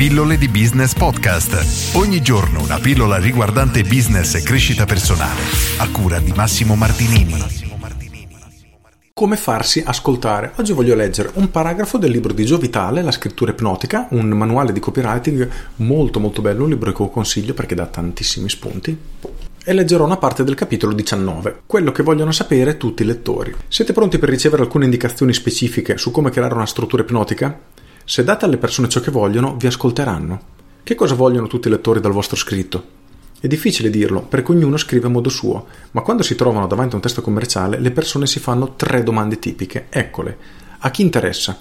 Pillole di Business Podcast. Ogni giorno una pillola riguardante business e crescita personale. A cura di Massimo Martinini. Come farsi ascoltare? Oggi voglio leggere un paragrafo del libro di Gio Vitale, La scrittura ipnotica, un manuale di copywriting molto molto bello, un libro che consiglio perché dà tantissimi spunti e leggerò una parte del capitolo 19, quello che vogliono sapere tutti i lettori. Siete pronti per ricevere alcune indicazioni specifiche su come creare una struttura ipnotica? Se date alle persone ciò che vogliono, vi ascolteranno. Che cosa vogliono tutti i lettori dal vostro scritto? È difficile dirlo, perché ognuno scrive a modo suo, ma quando si trovano davanti a un testo commerciale, le persone si fanno tre domande tipiche. Eccole. A chi interessa?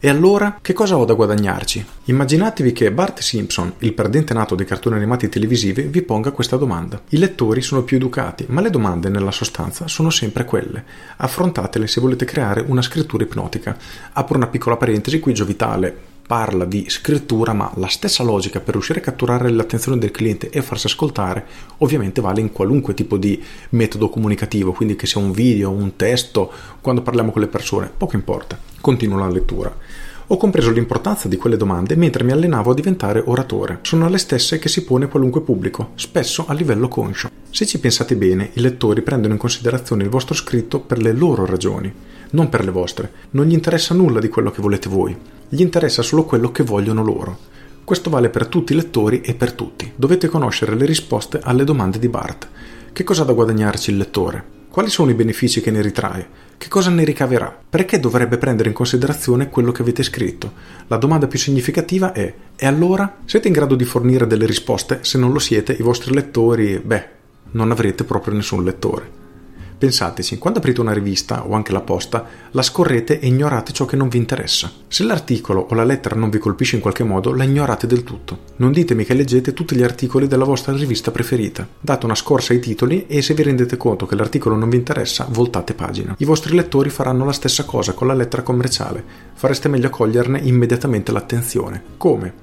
E allora che cosa ho da guadagnarci? Immaginatevi che Bart Simpson, il perdente nato dei cartoni animati televisivi, vi ponga questa domanda. I lettori sono più educati, ma le domande nella sostanza sono sempre quelle. Affrontatele se volete creare una scrittura ipnotica. Apro una piccola parentesi, qui Giovitale parla di scrittura, ma la stessa logica per riuscire a catturare l'attenzione del cliente e farsi ascoltare ovviamente vale in qualunque tipo di metodo comunicativo, quindi che sia un video, un testo, quando parliamo con le persone, poco importa. Continuo la lettura. Ho compreso l'importanza di quelle domande mentre mi allenavo a diventare oratore. Sono le stesse che si pone qualunque pubblico, spesso a livello conscio. Se ci pensate bene, i lettori prendono in considerazione il vostro scritto per le loro ragioni, non per le vostre. Non gli interessa nulla di quello che volete voi gli interessa solo quello che vogliono loro. Questo vale per tutti i lettori e per tutti. Dovete conoscere le risposte alle domande di Bart. Che cosa ha da guadagnarci il lettore? Quali sono i benefici che ne ritrae? Che cosa ne ricaverà? Perché dovrebbe prendere in considerazione quello che avete scritto? La domanda più significativa è: e allora? Siete in grado di fornire delle risposte? Se non lo siete, i vostri lettori, beh, non avrete proprio nessun lettore. Pensateci, quando aprite una rivista o anche la posta, la scorrete e ignorate ciò che non vi interessa. Se l'articolo o la lettera non vi colpisce in qualche modo, la ignorate del tutto. Non ditemi che leggete tutti gli articoli della vostra rivista preferita. Date una scorsa ai titoli e se vi rendete conto che l'articolo non vi interessa, voltate pagina. I vostri lettori faranno la stessa cosa con la lettera commerciale. Fareste meglio a coglierne immediatamente l'attenzione. Come?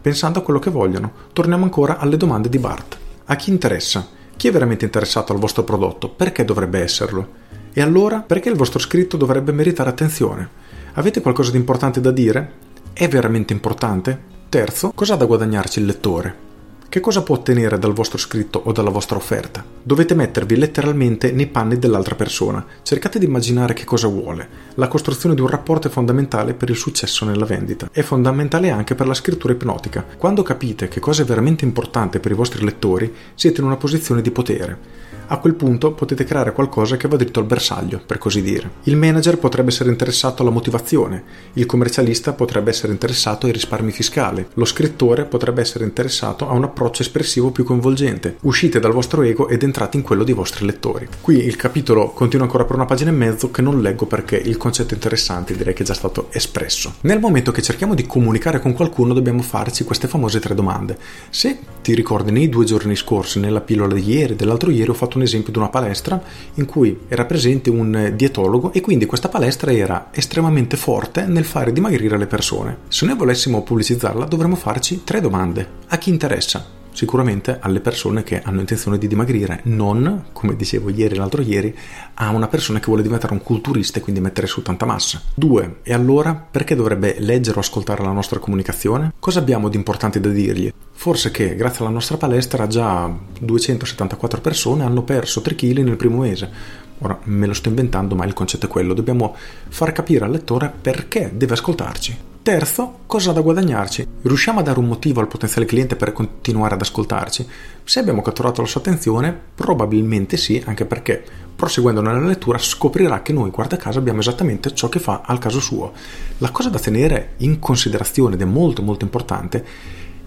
Pensando a quello che vogliono. Torniamo ancora alle domande di Bart. A chi interessa? Chi è veramente interessato al vostro prodotto? Perché dovrebbe esserlo? E allora, perché il vostro scritto dovrebbe meritare attenzione? Avete qualcosa di importante da dire? È veramente importante? Terzo, cosa ha da guadagnarci il lettore? Che cosa può ottenere dal vostro scritto o dalla vostra offerta? Dovete mettervi letteralmente nei panni dell'altra persona. Cercate di immaginare che cosa vuole. La costruzione di un rapporto è fondamentale per il successo nella vendita. È fondamentale anche per la scrittura ipnotica. Quando capite che cosa è veramente importante per i vostri lettori, siete in una posizione di potere. A quel punto potete creare qualcosa che va dritto al bersaglio, per così dire. Il manager potrebbe essere interessato alla motivazione, il commercialista potrebbe essere interessato ai risparmi fiscali, lo scrittore potrebbe essere interessato a un approccio espressivo più coinvolgente. Uscite dal vostro ego ed entrate in quello dei vostri lettori. Qui il capitolo continua ancora per una pagina e mezzo che non leggo perché il concetto interessante direi che è già stato espresso. Nel momento che cerchiamo di comunicare con qualcuno dobbiamo farci queste famose tre domande. Se ti ricordi nei due giorni scorsi, nella pillola di ieri e dell'altro ieri ho fatto fatto un esempio di una palestra in cui era presente un dietologo e quindi questa palestra era estremamente forte nel fare dimagrire le persone. Se noi volessimo pubblicizzarla dovremmo farci tre domande. A chi interessa? Sicuramente alle persone che hanno intenzione di dimagrire, non, come dicevo ieri e l'altro ieri, a una persona che vuole diventare un culturista e quindi mettere su tanta massa. Due, e allora perché dovrebbe leggere o ascoltare la nostra comunicazione? Cosa abbiamo di importante da dirgli? Forse che grazie alla nostra palestra già 274 persone hanno perso 3 kg nel primo mese. Ora me lo sto inventando, ma il concetto è quello. Dobbiamo far capire al lettore perché deve ascoltarci. Terzo, cosa da guadagnarci? Riusciamo a dare un motivo al potenziale cliente per continuare ad ascoltarci? Se abbiamo catturato la sua attenzione, probabilmente sì, anche perché proseguendo nella lettura scoprirà che noi, guarda caso, abbiamo esattamente ciò che fa al caso suo. La cosa da tenere in considerazione ed è molto molto importante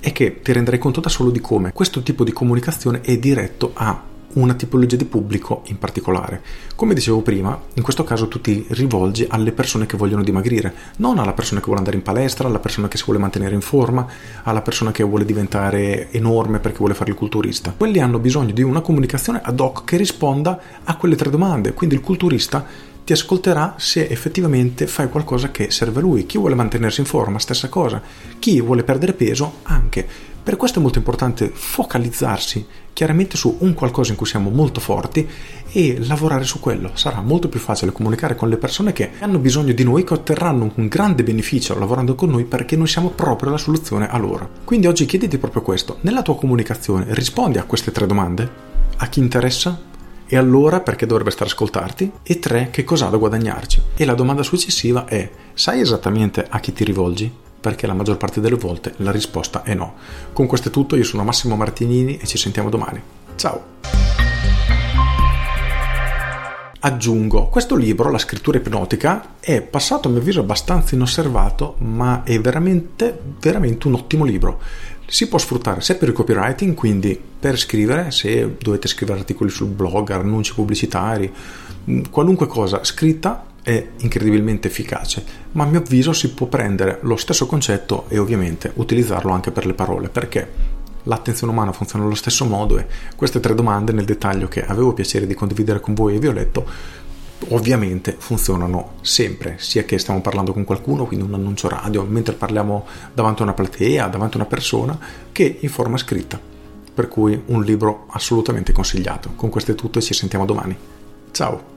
è che ti renderai conto da solo di come questo tipo di comunicazione è diretto a una tipologia di pubblico in particolare. Come dicevo prima, in questo caso tu ti rivolgi alle persone che vogliono dimagrire, non alla persona che vuole andare in palestra, alla persona che si vuole mantenere in forma, alla persona che vuole diventare enorme perché vuole fare il culturista. Quelli hanno bisogno di una comunicazione ad hoc che risponda a quelle tre domande, quindi il culturista ti ascolterà se effettivamente fai qualcosa che serve a lui. Chi vuole mantenersi in forma, stessa cosa. Chi vuole perdere peso, anche Per questo è molto importante focalizzarsi chiaramente su un qualcosa in cui siamo molto forti e lavorare su quello. Sarà molto più facile comunicare con le persone che hanno bisogno di noi, che otterranno un grande beneficio lavorando con noi perché noi siamo proprio la soluzione a loro. Quindi oggi chiediti proprio questo. Nella tua comunicazione rispondi a queste tre domande? A chi interessa? E allora perché dovrebbe stare ascoltarti? E tre, che cosa ha da guadagnarci? E la domanda successiva è, sai esattamente a chi ti rivolgi? Perché la maggior parte delle volte la risposta è no. Con questo è tutto, io sono Massimo Martinini e ci sentiamo domani. Ciao! Aggiungo, questo libro, La scrittura ipnotica, è passato a mio avviso abbastanza inosservato, ma è veramente, veramente un ottimo libro si può sfruttare sia per il copywriting, quindi per scrivere, se dovete scrivere articoli sul blog, annunci pubblicitari, qualunque cosa scritta è incredibilmente efficace, ma a mio avviso si può prendere lo stesso concetto e ovviamente utilizzarlo anche per le parole, perché l'attenzione umana funziona allo stesso modo e queste tre domande nel dettaglio che avevo piacere di condividere con voi e vi ho letto ovviamente funzionano sempre, sia che stiamo parlando con qualcuno, quindi un annuncio radio, mentre parliamo davanti a una platea, davanti a una persona, che in forma scritta. Per cui un libro assolutamente consigliato. Con questo è tutto e ci sentiamo domani. Ciao!